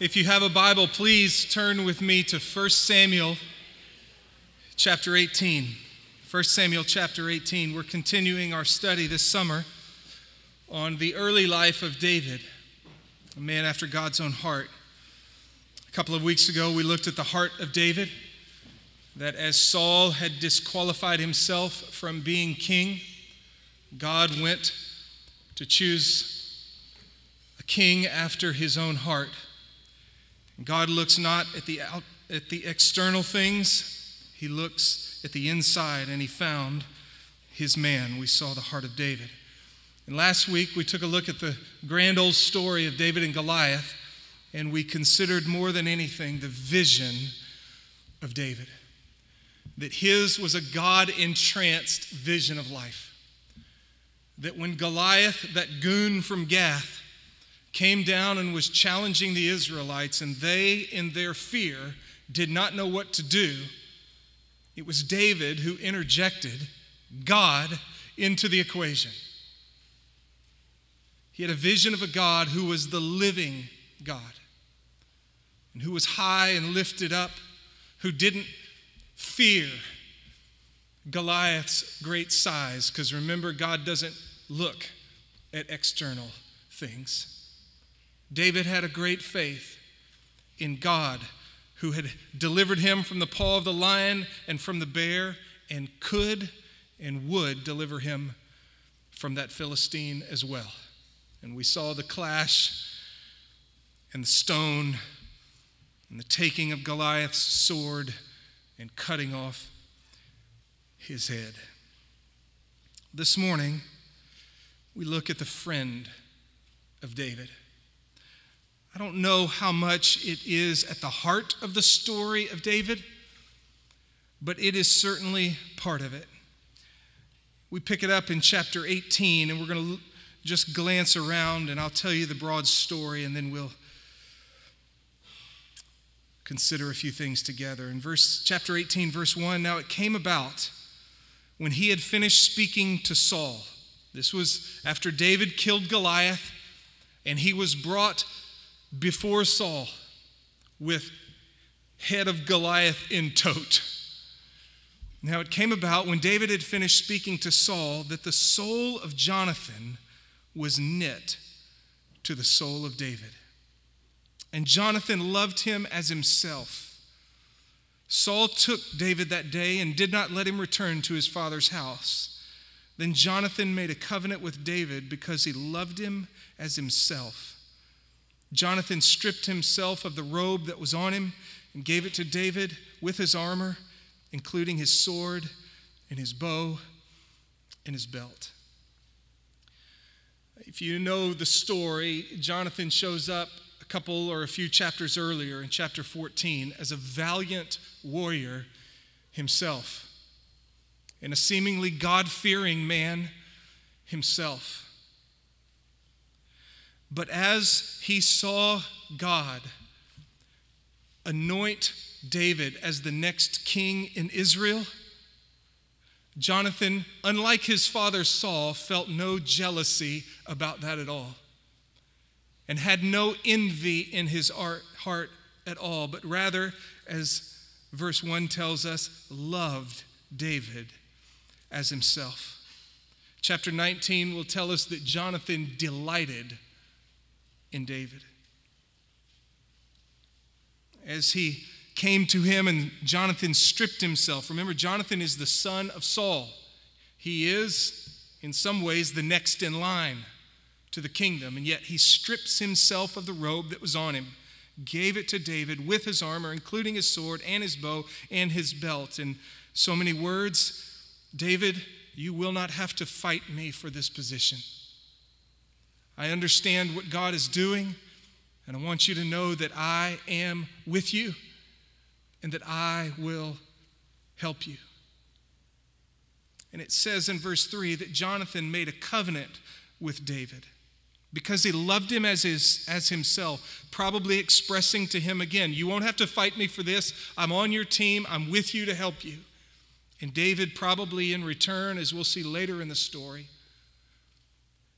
If you have a Bible, please turn with me to 1 Samuel chapter 18. 1 Samuel chapter 18. We're continuing our study this summer on the early life of David, a man after God's own heart. A couple of weeks ago, we looked at the heart of David, that as Saul had disqualified himself from being king, God went to choose a king after his own heart. God looks not at the, out, at the external things, He looks at the inside, and He found His man. We saw the heart of David. And last week we took a look at the grand old story of David and Goliath, and we considered more than anything the vision of David. That his was a God entranced vision of life. That when Goliath, that goon from Gath, came down and was challenging the Israelites, and they, in their fear, did not know what to do, it was David who interjected God into the equation. He had a vision of a God who was the living God, and who was high and lifted up, who didn't fear Goliath's great size, because remember, God doesn't look at external things. David had a great faith in God who had delivered him from the paw of the lion and from the bear and could and would deliver him from that Philistine as well. And we saw the clash and the stone and the taking of Goliath's sword and cutting off his head. This morning, we look at the friend of David. I don't know how much it is at the heart of the story of David, but it is certainly part of it. We pick it up in chapter 18, and we're going to just glance around, and I'll tell you the broad story, and then we'll consider a few things together. In verse chapter 18, verse 1, now it came about when he had finished speaking to Saul. This was after David killed Goliath, and he was brought before Saul with head of Goliath in tote. Now it came about when David had finished speaking to Saul that the soul of Jonathan was knit to the soul of David. And Jonathan loved him as himself. Saul took David that day and did not let him return to his father's house. Then Jonathan made a covenant with David because he loved him as himself. Jonathan stripped himself of the robe that was on him and gave it to David with his armor, including his sword and his bow and his belt. If you know the story, Jonathan shows up a couple or a few chapters earlier in chapter 14 as a valiant warrior himself and a seemingly God fearing man himself. But as he saw God anoint David as the next king in Israel, Jonathan, unlike his father Saul, felt no jealousy about that at all and had no envy in his heart at all, but rather, as verse 1 tells us, loved David as himself. Chapter 19 will tell us that Jonathan delighted in David. As he came to him and Jonathan stripped himself. Remember, Jonathan is the son of Saul. He is, in some ways, the next in line to the kingdom, and yet he strips himself of the robe that was on him, gave it to David with his armor, including his sword and his bow and his belt. In so many words, David, you will not have to fight me for this position. I understand what God is doing, and I want you to know that I am with you and that I will help you. And it says in verse 3 that Jonathan made a covenant with David because he loved him as, his, as himself, probably expressing to him again, You won't have to fight me for this. I'm on your team, I'm with you to help you. And David, probably in return, as we'll see later in the story,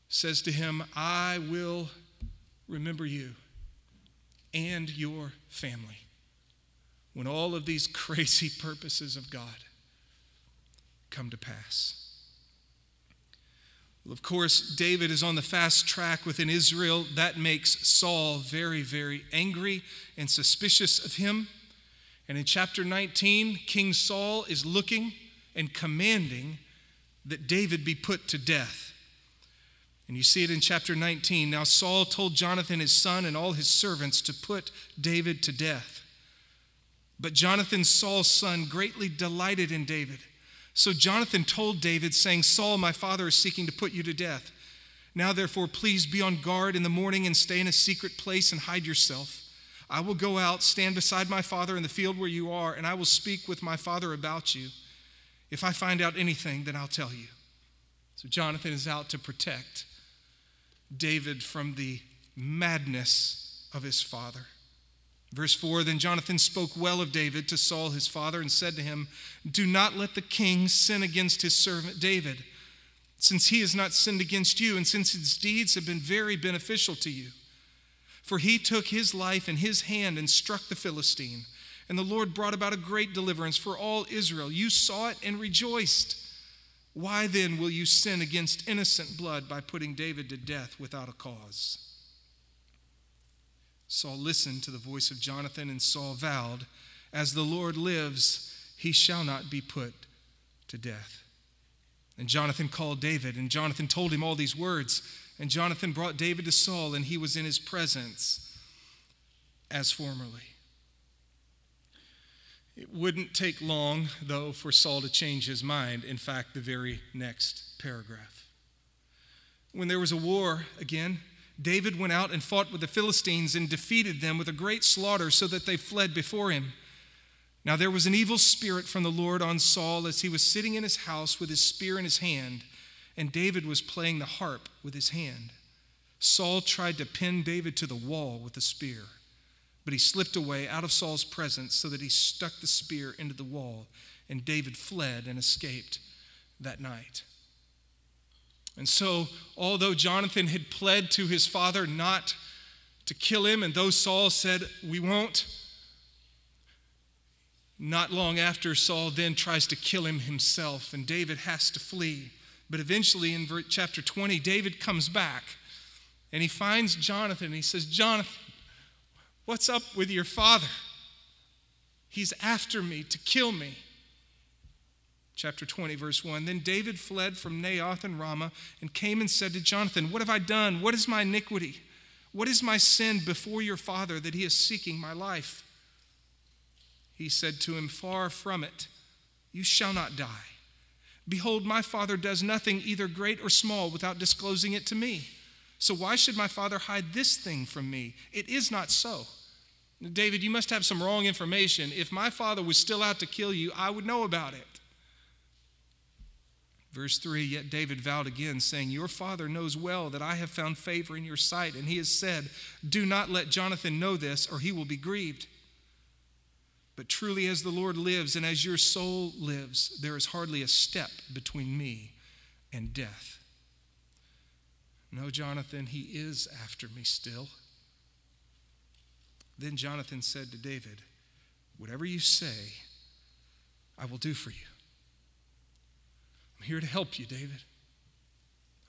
says to him, I will remember you and your family when all of these crazy purposes of God come to pass. Well, of course, David is on the fast track within Israel. That makes Saul very, very angry and suspicious of him. And in chapter 19, King Saul is looking and commanding that David be put to death. And you see it in chapter 19. Now Saul told Jonathan his son and all his servants to put David to death. But Jonathan, Saul's son, greatly delighted in David. So Jonathan told David, saying, Saul, my father, is seeking to put you to death. Now, therefore, please be on guard in the morning and stay in a secret place and hide yourself. I will go out, stand beside my father in the field where you are, and I will speak with my father about you. If I find out anything, then I'll tell you. So Jonathan is out to protect David from the madness of his father. Verse 4 Then Jonathan spoke well of David to Saul his father and said to him, Do not let the king sin against his servant David, since he has not sinned against you, and since his deeds have been very beneficial to you. For he took his life in his hand and struck the Philistine, and the Lord brought about a great deliverance for all Israel. You saw it and rejoiced. Why then will you sin against innocent blood by putting David to death without a cause? Saul listened to the voice of Jonathan, and Saul vowed, As the Lord lives, he shall not be put to death. And Jonathan called David, and Jonathan told him all these words. And Jonathan brought David to Saul, and he was in his presence as formerly. It wouldn't take long, though, for Saul to change his mind. In fact, the very next paragraph. When there was a war again, David went out and fought with the Philistines and defeated them with a great slaughter so that they fled before him. Now there was an evil spirit from the Lord on Saul as he was sitting in his house with his spear in his hand, and David was playing the harp with his hand. Saul tried to pin David to the wall with the spear. But he slipped away out of Saul's presence so that he stuck the spear into the wall, and David fled and escaped that night. And so, although Jonathan had pled to his father not to kill him, and though Saul said, We won't, not long after, Saul then tries to kill him himself, and David has to flee. But eventually, in chapter 20, David comes back and he finds Jonathan. And he says, Jonathan, What's up with your father? He's after me to kill me. Chapter 20, verse 1. Then David fled from Naioth and Ramah and came and said to Jonathan, What have I done? What is my iniquity? What is my sin before your father that he is seeking my life? He said to him, Far from it, you shall not die. Behold, my father does nothing, either great or small, without disclosing it to me. So why should my father hide this thing from me? It is not so. David, you must have some wrong information. If my father was still out to kill you, I would know about it. Verse 3 Yet David vowed again, saying, Your father knows well that I have found favor in your sight, and he has said, Do not let Jonathan know this, or he will be grieved. But truly, as the Lord lives, and as your soul lives, there is hardly a step between me and death. No, Jonathan, he is after me still. Then Jonathan said to David, Whatever you say, I will do for you. I'm here to help you, David.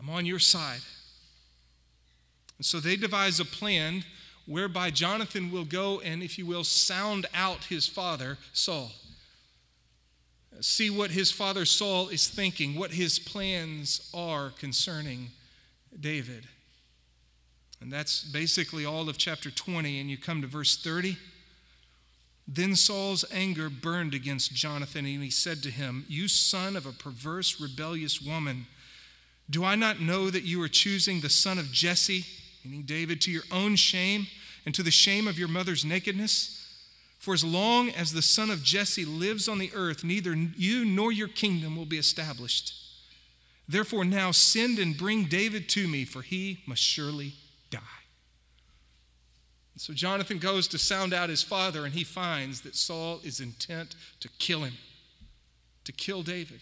I'm on your side. And so they devise a plan whereby Jonathan will go and, if you will, sound out his father, Saul. See what his father Saul is thinking, what his plans are concerning David. And that's basically all of chapter 20. And you come to verse 30. Then Saul's anger burned against Jonathan, and he said to him, You son of a perverse, rebellious woman, do I not know that you are choosing the son of Jesse, meaning David, to your own shame and to the shame of your mother's nakedness? For as long as the son of Jesse lives on the earth, neither you nor your kingdom will be established. Therefore, now send and bring David to me, for he must surely die. So Jonathan goes to sound out his father, and he finds that Saul is intent to kill him, to kill David.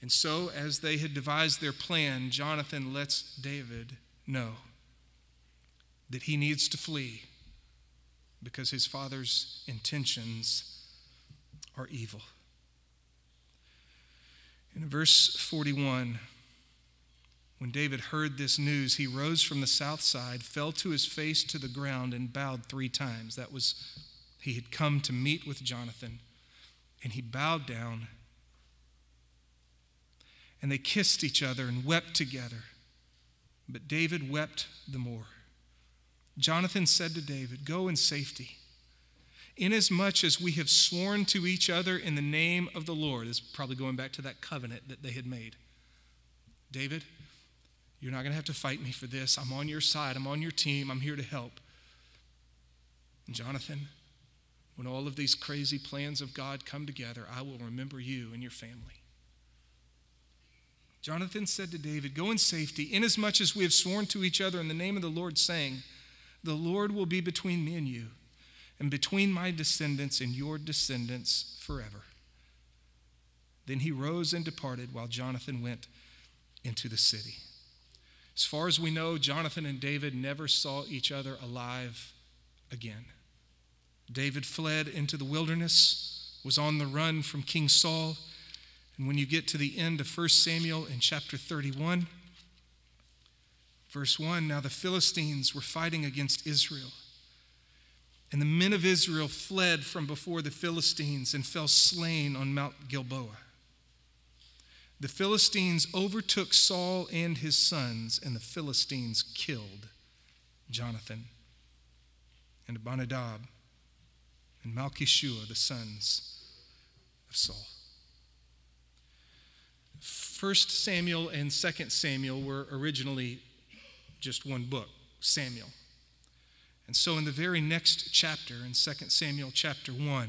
And so, as they had devised their plan, Jonathan lets David know. that he needs to flee because his father's intentions are evil. In verse 41, when David heard this news, he rose from the south side, fell to his face to the ground, and bowed three times. That was, he had come to meet with Jonathan, and he bowed down. And they kissed each other and wept together. But David wept the more. Jonathan said to David, Go in safety inasmuch as we have sworn to each other in the name of the Lord. This is probably going back to that covenant that they had made. David, you're not going to have to fight me for this. I'm on your side, I'm on your team, I'm here to help. And Jonathan, when all of these crazy plans of God come together, I will remember you and your family. Jonathan said to David, Go in safety, inasmuch as we have sworn to each other in the name of the Lord, saying, The Lord will be between me and you and between my descendants and your descendants forever. Then he rose and departed while Jonathan went into the city. As far as we know, Jonathan and David never saw each other alive again. David fled into the wilderness, was on the run from King Saul. And when you get to the end of 1 Samuel in chapter 31, verse 1, now the Philistines were fighting against Israel. And the men of Israel fled from before the Philistines and fell slain on Mount Gilboa. The Philistines overtook Saul and his sons, and the Philistines killed Jonathan and Abinadab and Malchishua, the sons of Saul. First Samuel and Second Samuel were originally just one book, Samuel. And so, in the very next chapter, in 2 Samuel chapter 1,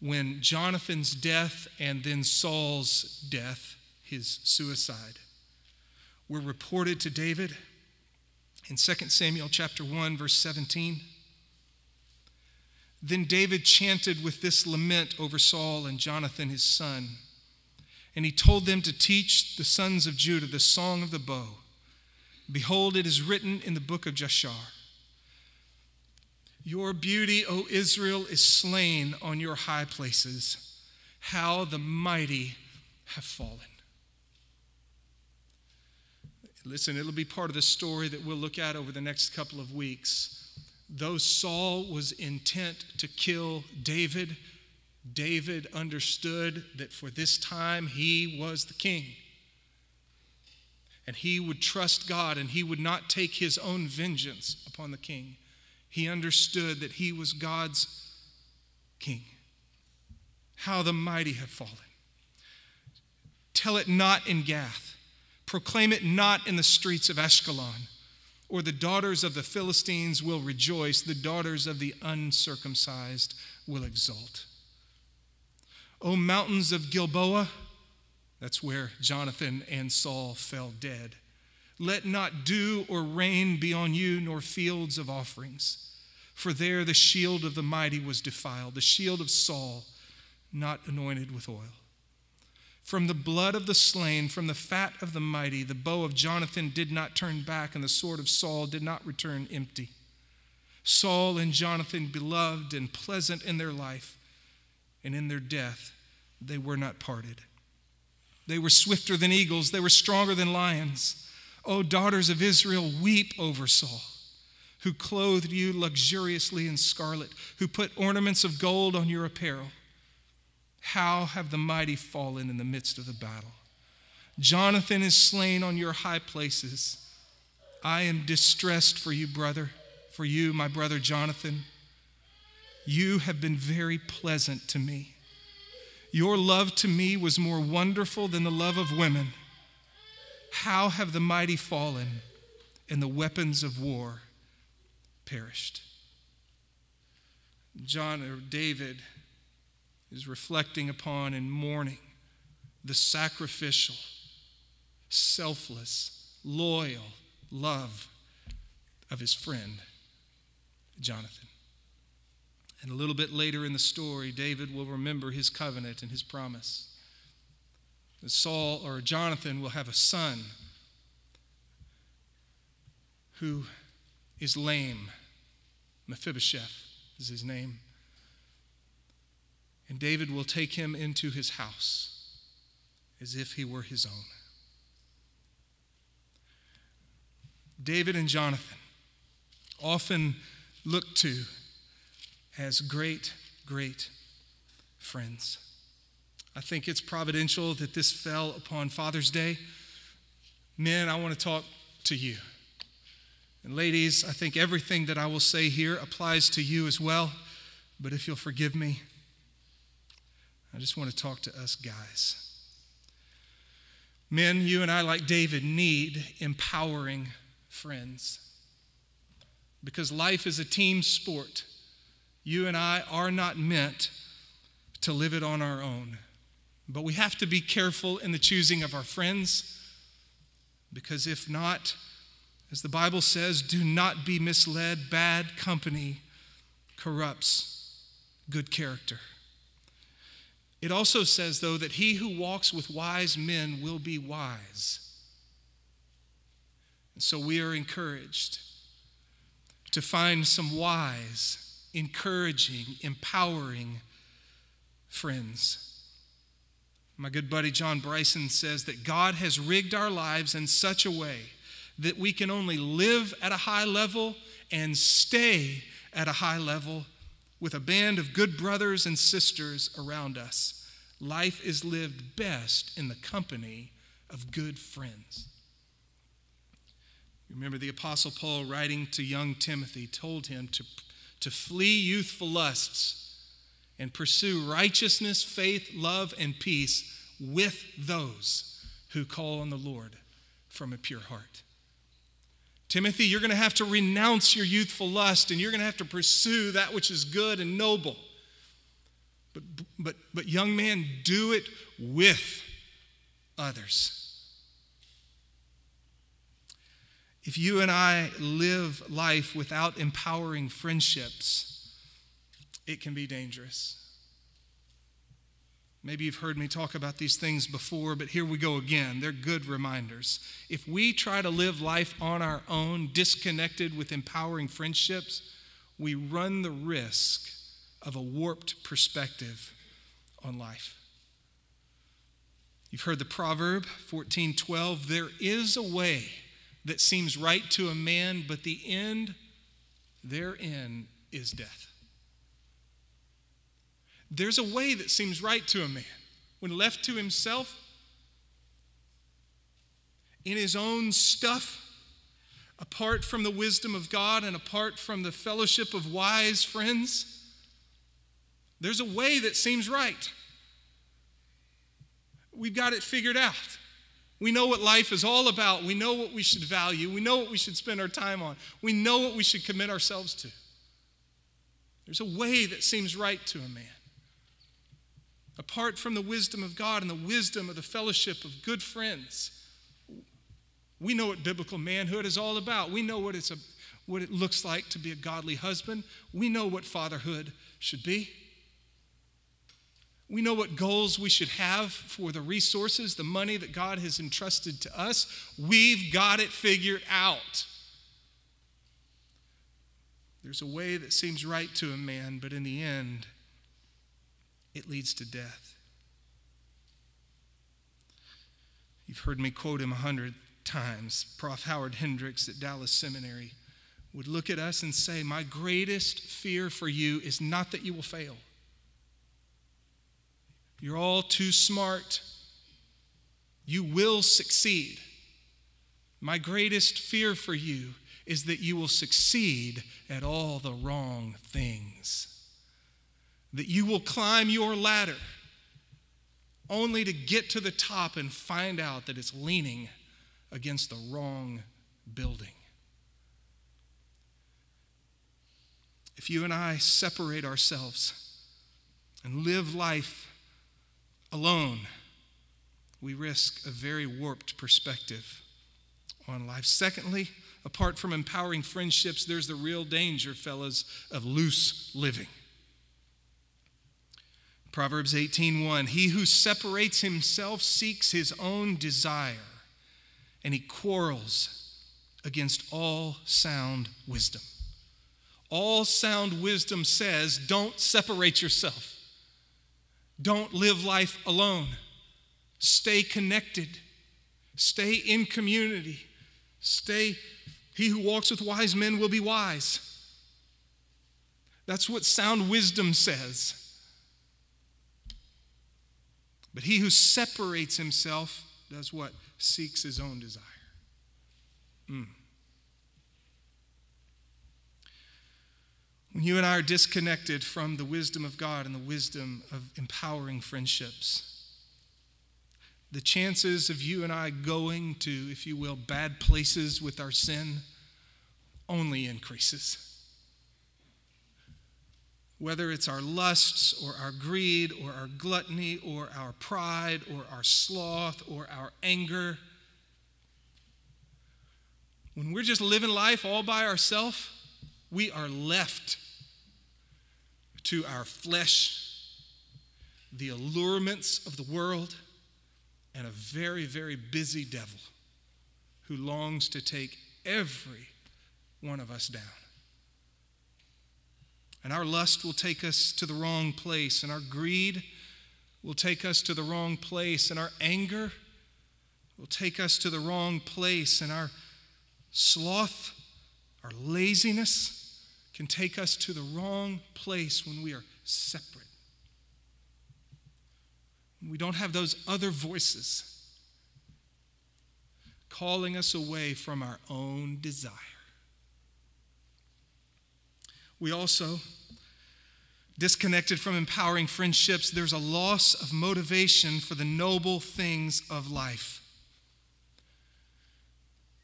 when Jonathan's death and then Saul's death, his suicide, were reported to David, in 2 Samuel chapter 1, verse 17, then David chanted with this lament over Saul and Jonathan, his son. And he told them to teach the sons of Judah the song of the bow. Behold, it is written in the book of Jashar. Your beauty, O Israel, is slain on your high places. How the mighty have fallen. Listen, it'll be part of the story that we'll look at over the next couple of weeks. Though Saul was intent to kill David, David understood that for this time he was the king. And he would trust God and he would not take his own vengeance upon the king he understood that he was God's king. How the mighty have fallen. Tell it not in Gath, proclaim it not in the streets of Ashkelon, or the daughters of the Philistines will rejoice, the daughters of the uncircumcised will exult. O mountains of Gilboa, that's where Jonathan and Saul fell dead. Let not dew or rain be on you, nor fields of offerings. For there the shield of the mighty was defiled, the shield of Saul, not anointed with oil. From the blood of the slain, from the fat of the mighty, the bow of Jonathan did not turn back, and the sword of Saul did not return empty. Saul and Jonathan, beloved and pleasant in their life, and in their death, they were not parted. They were swifter than eagles, they were stronger than lions. O daughters of Israel, weep over Saul, who clothed you luxuriously in scarlet, who put ornaments of gold on your apparel. How have the mighty fallen in the midst of the battle? Jonathan is slain on your high places. I am distressed for you, brother, for you, my brother Jonathan. You have been very pleasant to me. Your love to me was more wonderful than the love of women. How have the mighty fallen and the weapons of war perished? John or David is reflecting upon and mourning the sacrificial, selfless, loyal love of his friend, Jonathan. And a little bit later in the story, David will remember his covenant and his promise. Saul or Jonathan will have a son who is lame. Mephibosheth is his name. And David will take him into his house as if he were his own. David and Jonathan, often looked to as great, great friends. I think it's providential that this fell upon Father's Day. Men, I want to talk to you. And ladies, I think everything that I will say here applies to you as well. But if you'll forgive me, I just want to talk to us guys. Men, you and I, like David, need empowering friends. Because life is a team sport. You and I are not meant to live it on our own. But we have to be careful in the choosing of our friends. Because if not, as the Bible says, do not be misled. Bad company corrupts good character. It also says, though, that he who walks with wise men will be wise. And so we are encouraged to find some wise, encouraging, empowering friends. My good buddy John Bryson says that God has rigged our lives in such a way that we can only live at a high level and stay at a high level with a band of good brothers and sisters around us. Life is lived best in the company of good friends. Remember, the Apostle Paul, writing to young Timothy, told him to, to flee youthful lusts and pursue righteousness, faith, love, and peace with those who call on the Lord from a pure heart. Timothy, you're going to have to renounce your youthful lust and you're going to have to pursue that which is good and noble. But, but, but young man, do it with others. If you and I live life without empowering friendships, it can be dangerous. Maybe you've heard me talk about these things before, but here we go again. They're good reminders. If we try to live life on our own, disconnected with empowering friendships, we run the risk of a warped perspective on life. You've heard the proverb 14:12, there is a way that seems right to a man, but the end therein is death. There's a way that seems right to a man. When left to himself, in his own stuff, apart from the wisdom of God and apart from the fellowship of wise friends, there's a way that seems right. We've got it figured out. We know what life is all about. We know what we should value. We know what we should spend our time on. We know what we should commit ourselves to. There's a way that seems right to a man. Apart from the wisdom of God and the wisdom of the fellowship of good friends, we know what biblical manhood is all about. We know what, it's a, what it looks like to be a godly husband. We know what fatherhood should be. We know what goals we should have for the resources, the money that God has entrusted to us. We've got it figured out. There's a way that seems right to a man, but in the end, it leads to death. You've heard me quote him a hundred times. Prof. Howard Hendricks at Dallas Seminary would look at us and say, My greatest fear for you is not that you will fail. You're all too smart. You will succeed. My greatest fear for you is that you will succeed at all the wrong things. That you will climb your ladder only to get to the top and find out that it's leaning against the wrong building. If you and I separate ourselves and live life alone, we risk a very warped perspective on life. Secondly, apart from empowering friendships, there's the real danger, fellas, of loose living. Proverbs 18:1 He who separates himself seeks his own desire and he quarrels against all sound wisdom. All sound wisdom says don't separate yourself. Don't live life alone. Stay connected. Stay in community. Stay, he who walks with wise men will be wise. That's what sound wisdom says. But he who separates himself does what? Seeks his own desire. Mm. When you and I are disconnected from the wisdom of God and the wisdom of empowering friendships, the chances of you and I going to, if you will, bad places with our sin only increases. Whether it's our lusts or our greed or our gluttony or our pride or our sloth or our anger, when we're just living life all by ourselves, we are left to our flesh, the allurements of the world, and a very, very busy devil who longs to take every one of us down. And our lust will take us to the wrong place, and our greed will take us to the wrong place, and our anger will take us to the wrong place, and our Sloth, our laziness can take us to the wrong place when we are separate. We don't have those other voices calling us away from our own desire. We also, disconnected from empowering friendships, there's a loss of motivation for the noble things of life.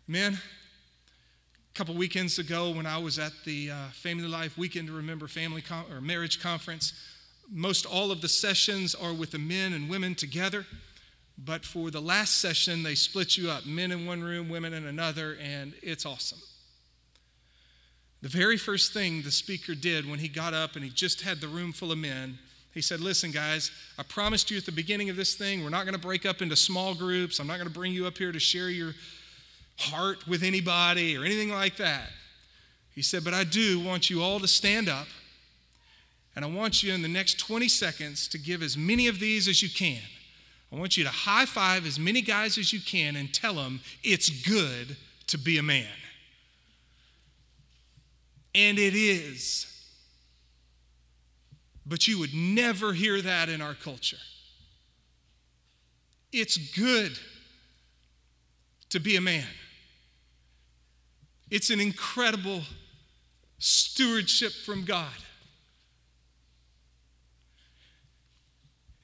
Man, a couple weekends ago, when I was at the uh, Family Life Weekend to Remember Family or Marriage Conference, most all of the sessions are with the men and women together. But for the last session, they split you up men in one room, women in another, and it's awesome. The very first thing the speaker did when he got up and he just had the room full of men, he said, Listen, guys, I promised you at the beginning of this thing, we're not going to break up into small groups. I'm not going to bring you up here to share your heart with anybody or anything like that. He said, But I do want you all to stand up, and I want you in the next 20 seconds to give as many of these as you can. I want you to high five as many guys as you can and tell them it's good to be a man. And it is. But you would never hear that in our culture. It's good to be a man. It's an incredible stewardship from God.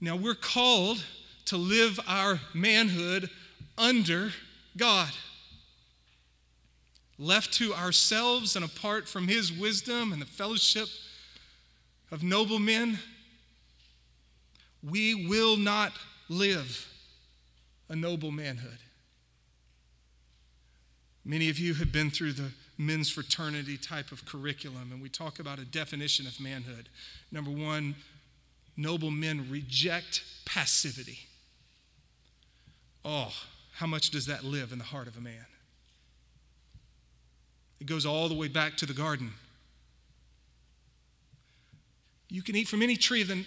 Now, we're called to live our manhood under God. Left to ourselves and apart from His wisdom and the fellowship of noble men, we will not live a noble manhood. Many of you have been through the men's fraternity type of curriculum, and we talk about a definition of manhood. Number one, noble men reject passivity. Oh, how much does that live in the heart of a man? It goes all the way back to the garden. You can eat from any tree of the,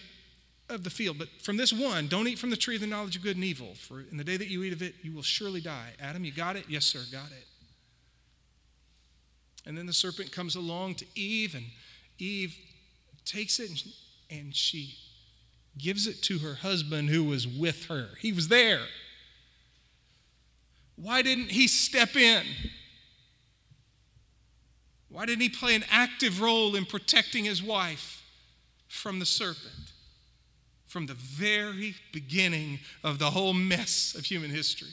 of the field, but from this one, don't eat from the tree of the knowledge of good and evil, for in the day that you eat of it, you will surely die. Adam, you got it? Yes, sir, got it. And then the serpent comes along to Eve, and Eve takes it and she gives it to her husband who was with her. He was there. Why didn't he step in? Why didn't he play an active role in protecting his wife from the serpent? From the very beginning of the whole mess of human history,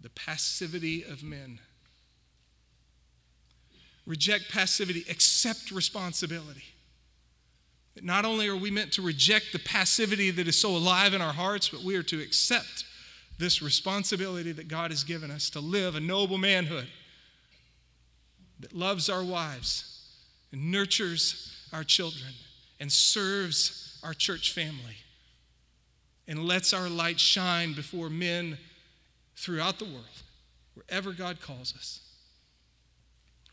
the passivity of men. Reject passivity, accept responsibility. Not only are we meant to reject the passivity that is so alive in our hearts, but we are to accept this responsibility that God has given us to live a noble manhood that loves our wives and nurtures our children and serves our church family and lets our light shine before men throughout the world, wherever God calls us.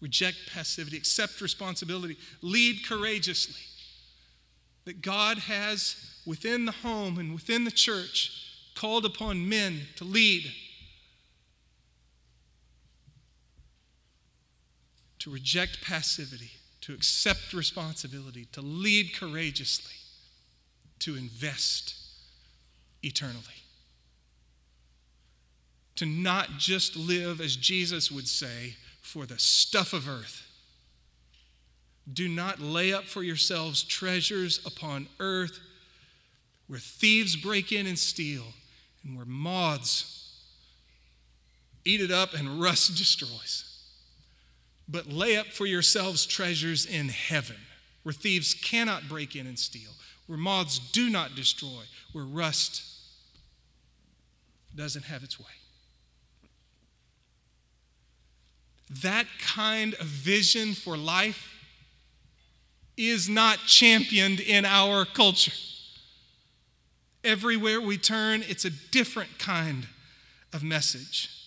Reject passivity, accept responsibility, lead courageously. That God has within the home and within the church called upon men to lead, to reject passivity, to accept responsibility, to lead courageously, to invest eternally. To not just live, as Jesus would say, for the stuff of earth. Do not lay up for yourselves treasures upon earth where thieves break in and steal and where moths eat it up and rust destroys. But lay up for yourselves treasures in heaven where thieves cannot break in and steal, where moths do not destroy, where rust doesn't have its way. That kind of vision for life is not championed in our culture. Everywhere we turn, it's a different kind of message.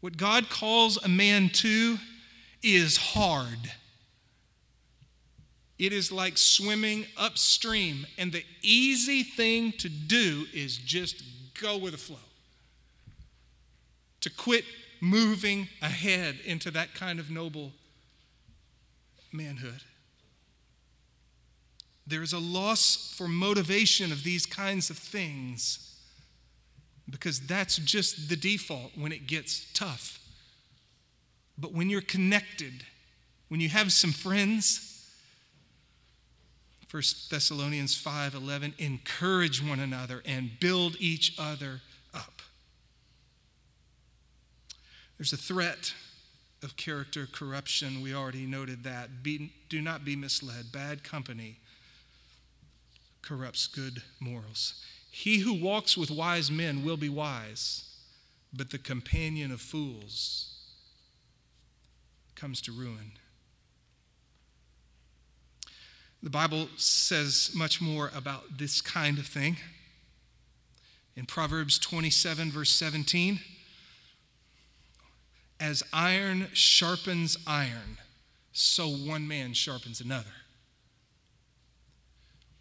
What God calls a man to is hard. It is like swimming upstream, and the easy thing to do is just go with the flow. To quit moving ahead into that kind of noble manhood. There is a loss for motivation of these kinds of things because that's just the default when it gets tough. But when you're connected, when you have some friends, 1 Thessalonians 5:11 encourage one another and build each other up. There's a threat of character corruption. We already noted that. Be, do not be misled. Bad company corrupts good morals. He who walks with wise men will be wise, but the companion of fools comes to ruin. The Bible says much more about this kind of thing. In Proverbs 27, verse 17, as iron sharpens iron, so one man sharpens another.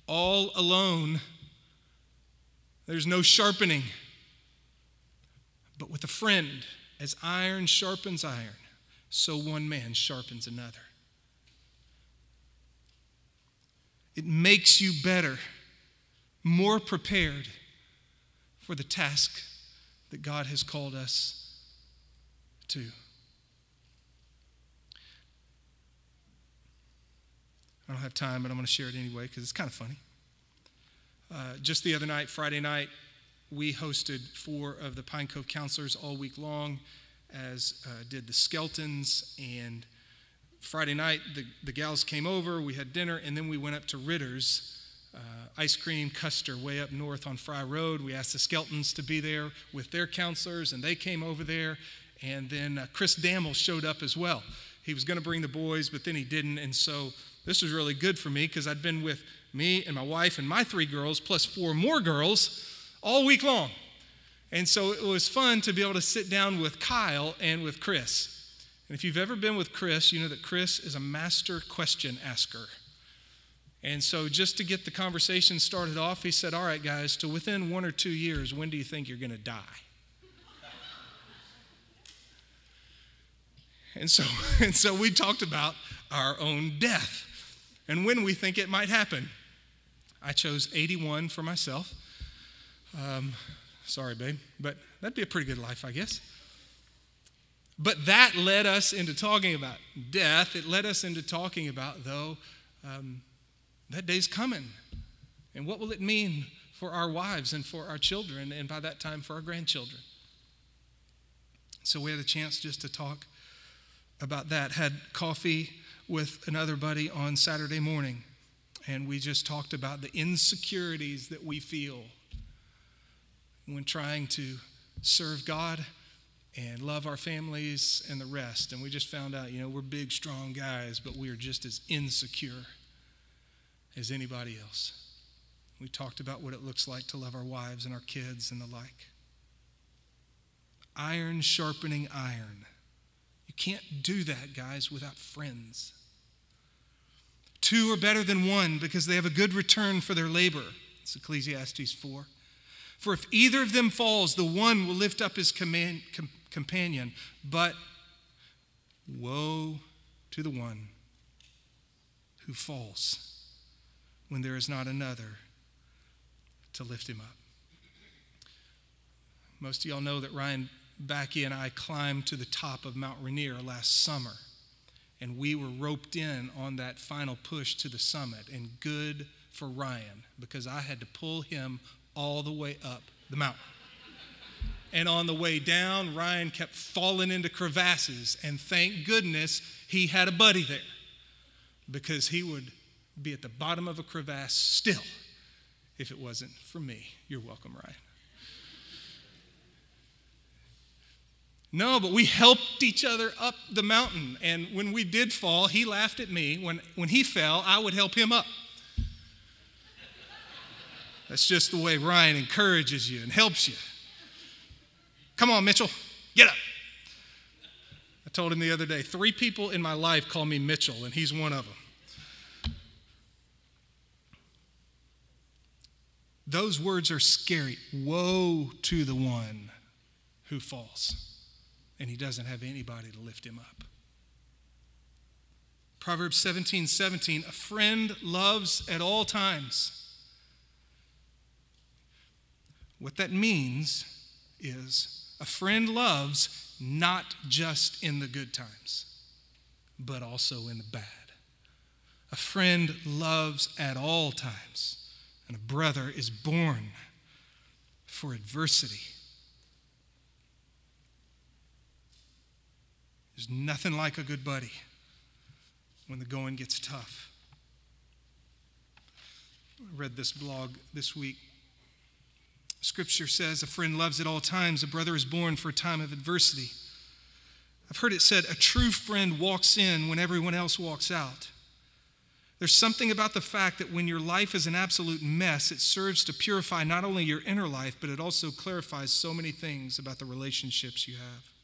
All alone, there's no sharpening. But with a friend, as iron sharpens iron, so one man sharpens another. It makes you better, more prepared for the task that God has called us to. I don't have time, but I'm going to share it anyway because it's kind of funny. Uh, just the other night, Friday night, we hosted four of the Pine Cove counselors all week long, as uh, did the Skeltons. And Friday night, the, the gals came over, we had dinner, and then we went up to Ritter's. Uh, ice cream custard way up north on Fry Road. We asked the Skeltons to be there with their counselors, and they came over there. And then uh, Chris Dammel showed up as well. He was going to bring the boys, but then he didn't. And so this was really good for me because I'd been with me and my wife and my three girls, plus four more girls, all week long. And so it was fun to be able to sit down with Kyle and with Chris. And if you've ever been with Chris, you know that Chris is a master question asker. And so, just to get the conversation started off, he said, All right, guys, to within one or two years, when do you think you're going to die? And so, and so we talked about our own death and when we think it might happen. I chose 81 for myself. Um, sorry, babe, but that'd be a pretty good life, I guess. But that led us into talking about death. It led us into talking about, though, um, that day's coming. And what will it mean for our wives and for our children, and by that time for our grandchildren? So we had a chance just to talk about that. Had coffee with another buddy on Saturday morning, and we just talked about the insecurities that we feel when trying to serve God and love our families and the rest. And we just found out, you know, we're big, strong guys, but we are just as insecure as anybody else. We talked about what it looks like to love our wives and our kids and the like. Iron sharpening iron You can't do that, guys, without friends. Two are better than one because they have a good return for their labor. It's Ecclesiastes 4. For if either of them falls, the one will lift up his command, com, companion, but woe to the one who falls when there is not another to lift him up. Most of y'all know that Ryan Backy and I climbed to the top of Mount Rainier last summer, and we were roped in on that final push to the summit. And good for Ryan because I had to pull him all the way up the mountain. And on the way down, Ryan kept falling into crevasses, and thank goodness he had a buddy there because he would be at the bottom of a crevasse still if it wasn't for me. You're welcome, Ryan. No, but we helped each other up the mountain. And when we did fall, he laughed at me. When, when he fell, I would help him up. That's just the way Ryan encourages you and helps you. Come on, Mitchell, get up. I told him the other day three people in my life call me Mitchell, and he's one of them. Those words are scary. Woe to the one who falls and he doesn't have anybody to lift him up. Proverbs 17 17, a friend loves at all times. What that means is a friend loves not just in the good times, but also in the bad. A friend loves at all times, and a brother is born for adversity. There's nothing like a good buddy when the going gets tough. I read this blog this week. Scripture says, A friend loves at all times, a brother is born for a time of adversity. I've heard it said, A true friend walks in when everyone else walks out. There's something about the fact that when your life is an absolute mess, it serves to purify not only your inner life, but it also clarifies so many things about the relationships you have.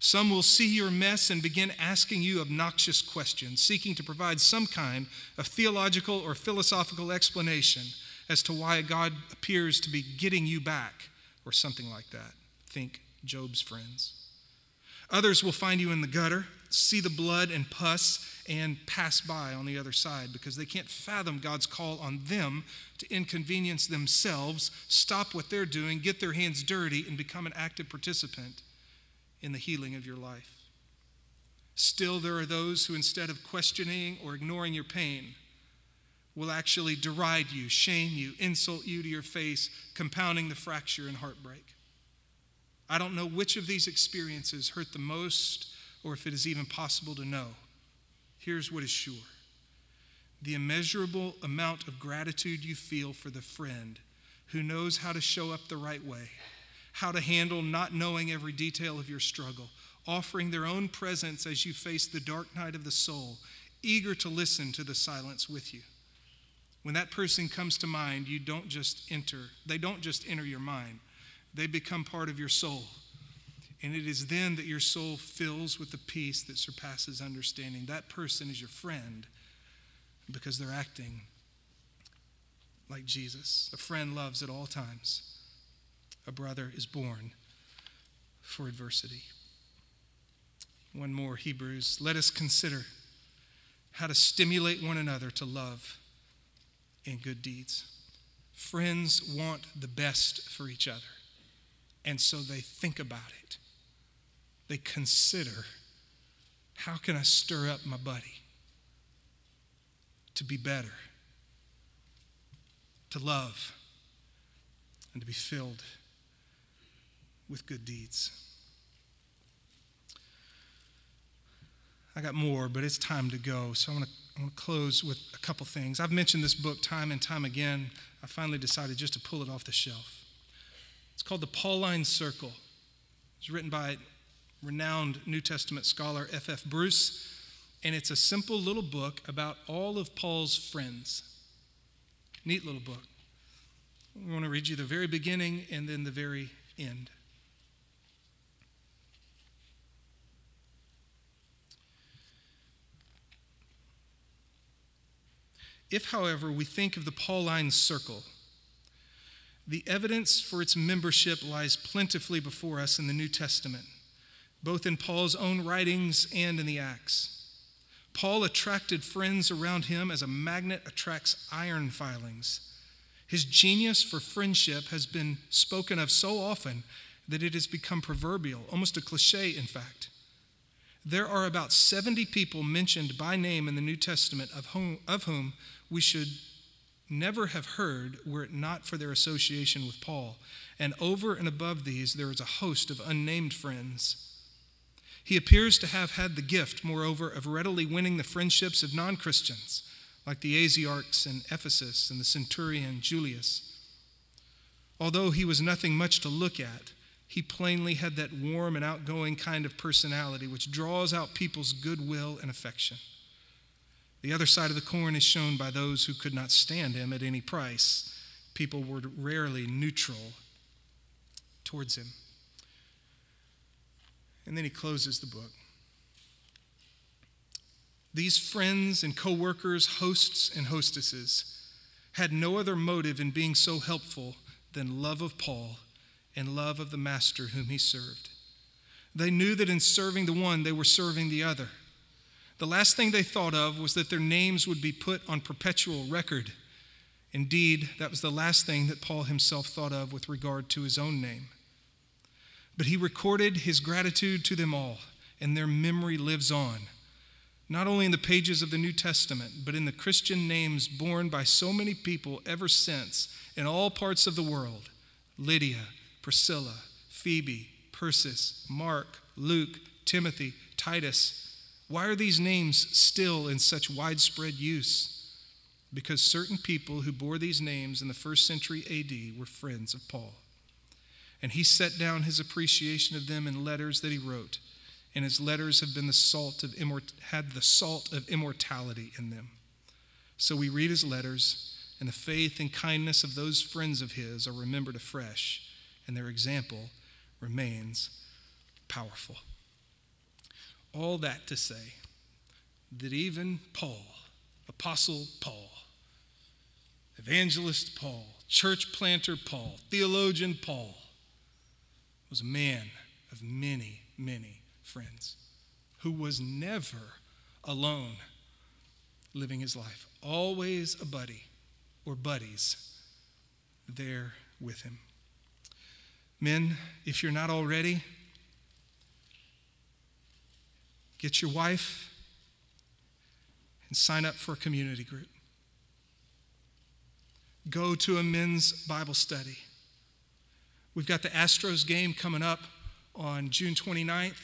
Some will see your mess and begin asking you obnoxious questions, seeking to provide some kind of theological or philosophical explanation as to why God appears to be getting you back, or something like that. Think Job's friends. Others will find you in the gutter, see the blood and pus, and pass by on the other side because they can't fathom God's call on them to inconvenience themselves, stop what they're doing, get their hands dirty, and become an active participant in the healing of your life. Still, there are those who, instead of questioning or ignoring your pain, will actually deride you, shame you, insult you to your face, compounding the fracture and heartbreak. I don't know which of these experiences hurt the most or if it is even possible to know. Here's what is sure the immeasurable amount of gratitude you feel for the friend who knows how to show up the right way how to handle not knowing every detail of your struggle, offering their own presence as you face the dark night of the soul, eager to listen to the silence with you. When that person comes to mind, you don't just enter, they don't just enter your mind, they become part of your soul. And it is then that your soul fills with the peace that surpasses understanding. That person is your friend because they're acting like Jesus. A friend loves at all times a brother is born for adversity. One more, Hebrews. Let us consider how to stimulate one another to love and good deeds. Friends want the best for each other, and so they think about it. They consider how can I stir up my buddy to be better, to love, and to be filled with good deeds. I got more, but it's time to go. So I'm going to close with a couple things. I've mentioned this book time and time again. I finally decided just to pull it off the shelf. It's called The Pauline Circle. It's written by renowned New Testament scholar F.F. F. Bruce, and it's a simple little book about all of Paul's friends. Neat little book. I want to read you the very beginning and then the very end. If, however, we think of the Pauline circle, the evidence for its membership lies plentifully before us in the New Testament, both in Paul's own writings and in the Acts. Paul attracted friends around him as a magnet attracts iron filings. His genius for friendship has been spoken of so often that it has become proverbial, almost a cliche, in fact. There are about 70 people mentioned by name in the New Testament of whom, of whom we should never have heard were it not for their association with Paul. And over and above these, there is a host of unnamed friends. He appears to have had the gift, moreover, of readily winning the friendships of non Christians, like the Asiarchs in Ephesus and the centurion Julius. Although he was nothing much to look at, he plainly had that warm and outgoing kind of personality which draws out people's goodwill and affection. The other side of the coin is shown by those who could not stand him at any price. People were rarely neutral towards him. And then he closes the book. These friends and co workers, hosts and hostesses, had no other motive in being so helpful than love of Paul and love of the master whom he served. They knew that in serving the one, they were serving the other. The last thing they thought of was that their names would be put on perpetual record. Indeed, that was the last thing that Paul himself thought of with regard to his own name. But he recorded his gratitude to them all, and their memory lives on, not only in the pages of the New Testament, but in the Christian names borne by so many people ever since in all parts of the world Lydia, Priscilla, Phoebe, Persis, Mark, Luke, Timothy, Titus why are these names still in such widespread use? Because certain people who bore these names in the first century AD were friends of Paul. And he set down his appreciation of them in letters that he wrote, and his letters have been the salt of immort- had the salt of immortality in them. So we read his letters, and the faith and kindness of those friends of his are remembered afresh, and their example remains powerful. All that to say that even Paul, Apostle Paul, Evangelist Paul, church planter Paul, theologian Paul, was a man of many, many friends who was never alone living his life, always a buddy or buddies there with him. Men, if you're not already, Get your wife and sign up for a community group. Go to a men's Bible study. We've got the Astros game coming up on June 29th.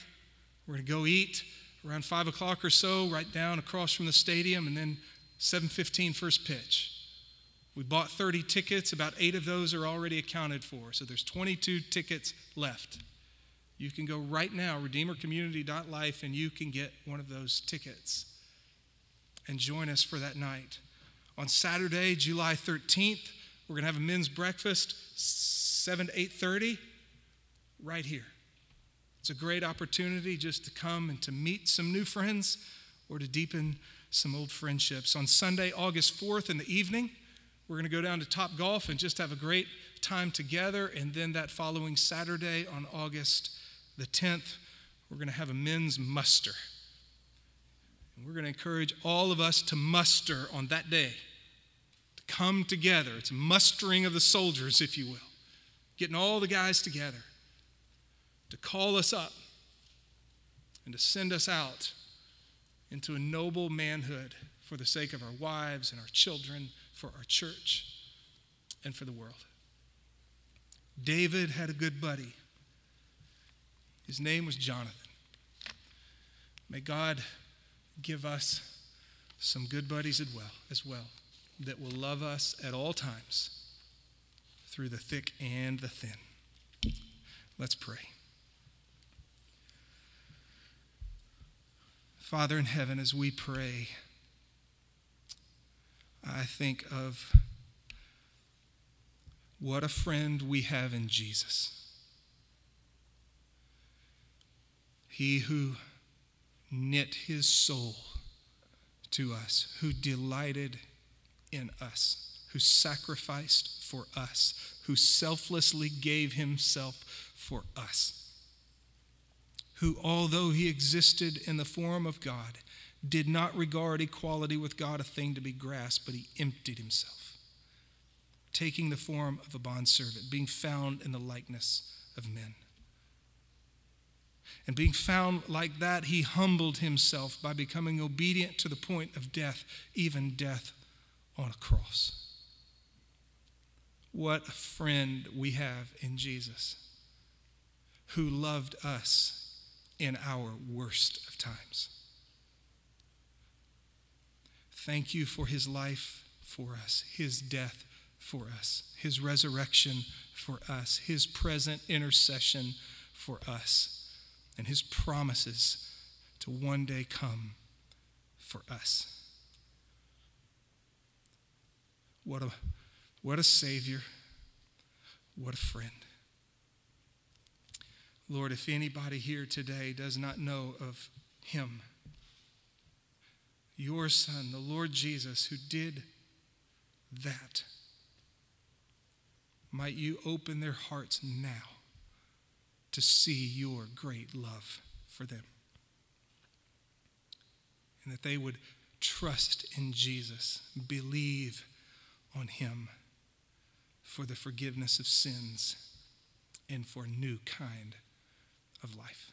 We're going to go eat around 5 o'clock or so, right down across from the stadium, and then 7.15 first pitch. We bought 30 tickets. About eight of those are already accounted for. So there's 22 tickets left. You can go right now, redeemercommunity.life, and you can get one of those tickets and join us for that night. On Saturday, July 13th, we're going to have a men's breakfast, 7 to 8.30, right here. It's a great opportunity just to come and to meet some new friends or to deepen some old friendships. On Sunday, August 4th in the evening, we're going to go down to Top Golf and just have a great time together. And then that following Saturday on August the 10th, we're going to have a men's muster. And we're going to encourage all of us to muster on that day, to come together. It's mustering of the soldiers, if you will, getting all the guys together to call us up and to send us out into a noble manhood for the sake of our wives and our children, for our church, and for the world. David had a good buddy his name was Jonathan. May God give us some good buddies as well, as well that will love us at all times through the thick and the thin. Let's pray. Father in heaven, as we pray, I think of what a friend we have in Jesus. He who knit his soul to us, who delighted in us, who sacrificed for us, who selflessly gave himself for us who, although he existed in the form of God, did not regard equality with God a thing to be grasped, but he emptied himself, taking the form of a bondservant, being found in the likeness of men. And being found like that, he humbled himself by becoming obedient to the point of death, even death on a cross. What a friend we have in Jesus who loved us in our worst of times. Thank you for his life for us, his death for us, his resurrection for us, his present intercession for us, and his promises to one day come for us. What a, what a Savior. What a friend. Lord, if anybody here today does not know of him, your Son, the Lord Jesus, who did that, might you open their hearts now to see your great love for them. And that they would trust in Jesus, believe on him for the forgiveness of sins and for a new kind of life.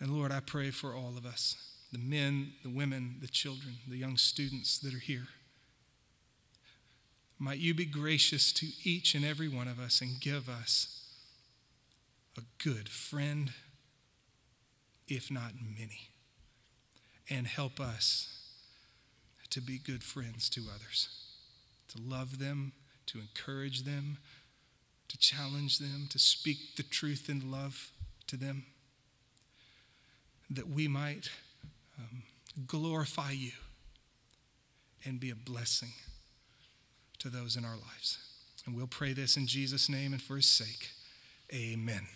And Lord, I pray for all of us the men, the women, the children, the young students that are here. Might you be gracious to each and every one of us and give us a good friend, if not many, and help us to be good friends to others, to love them, to encourage them, to challenge them, to speak the truth in love to them, that we might um, glorify you and be a blessing to those in our lives. And we'll pray this in Jesus' name and for his sake. Amen.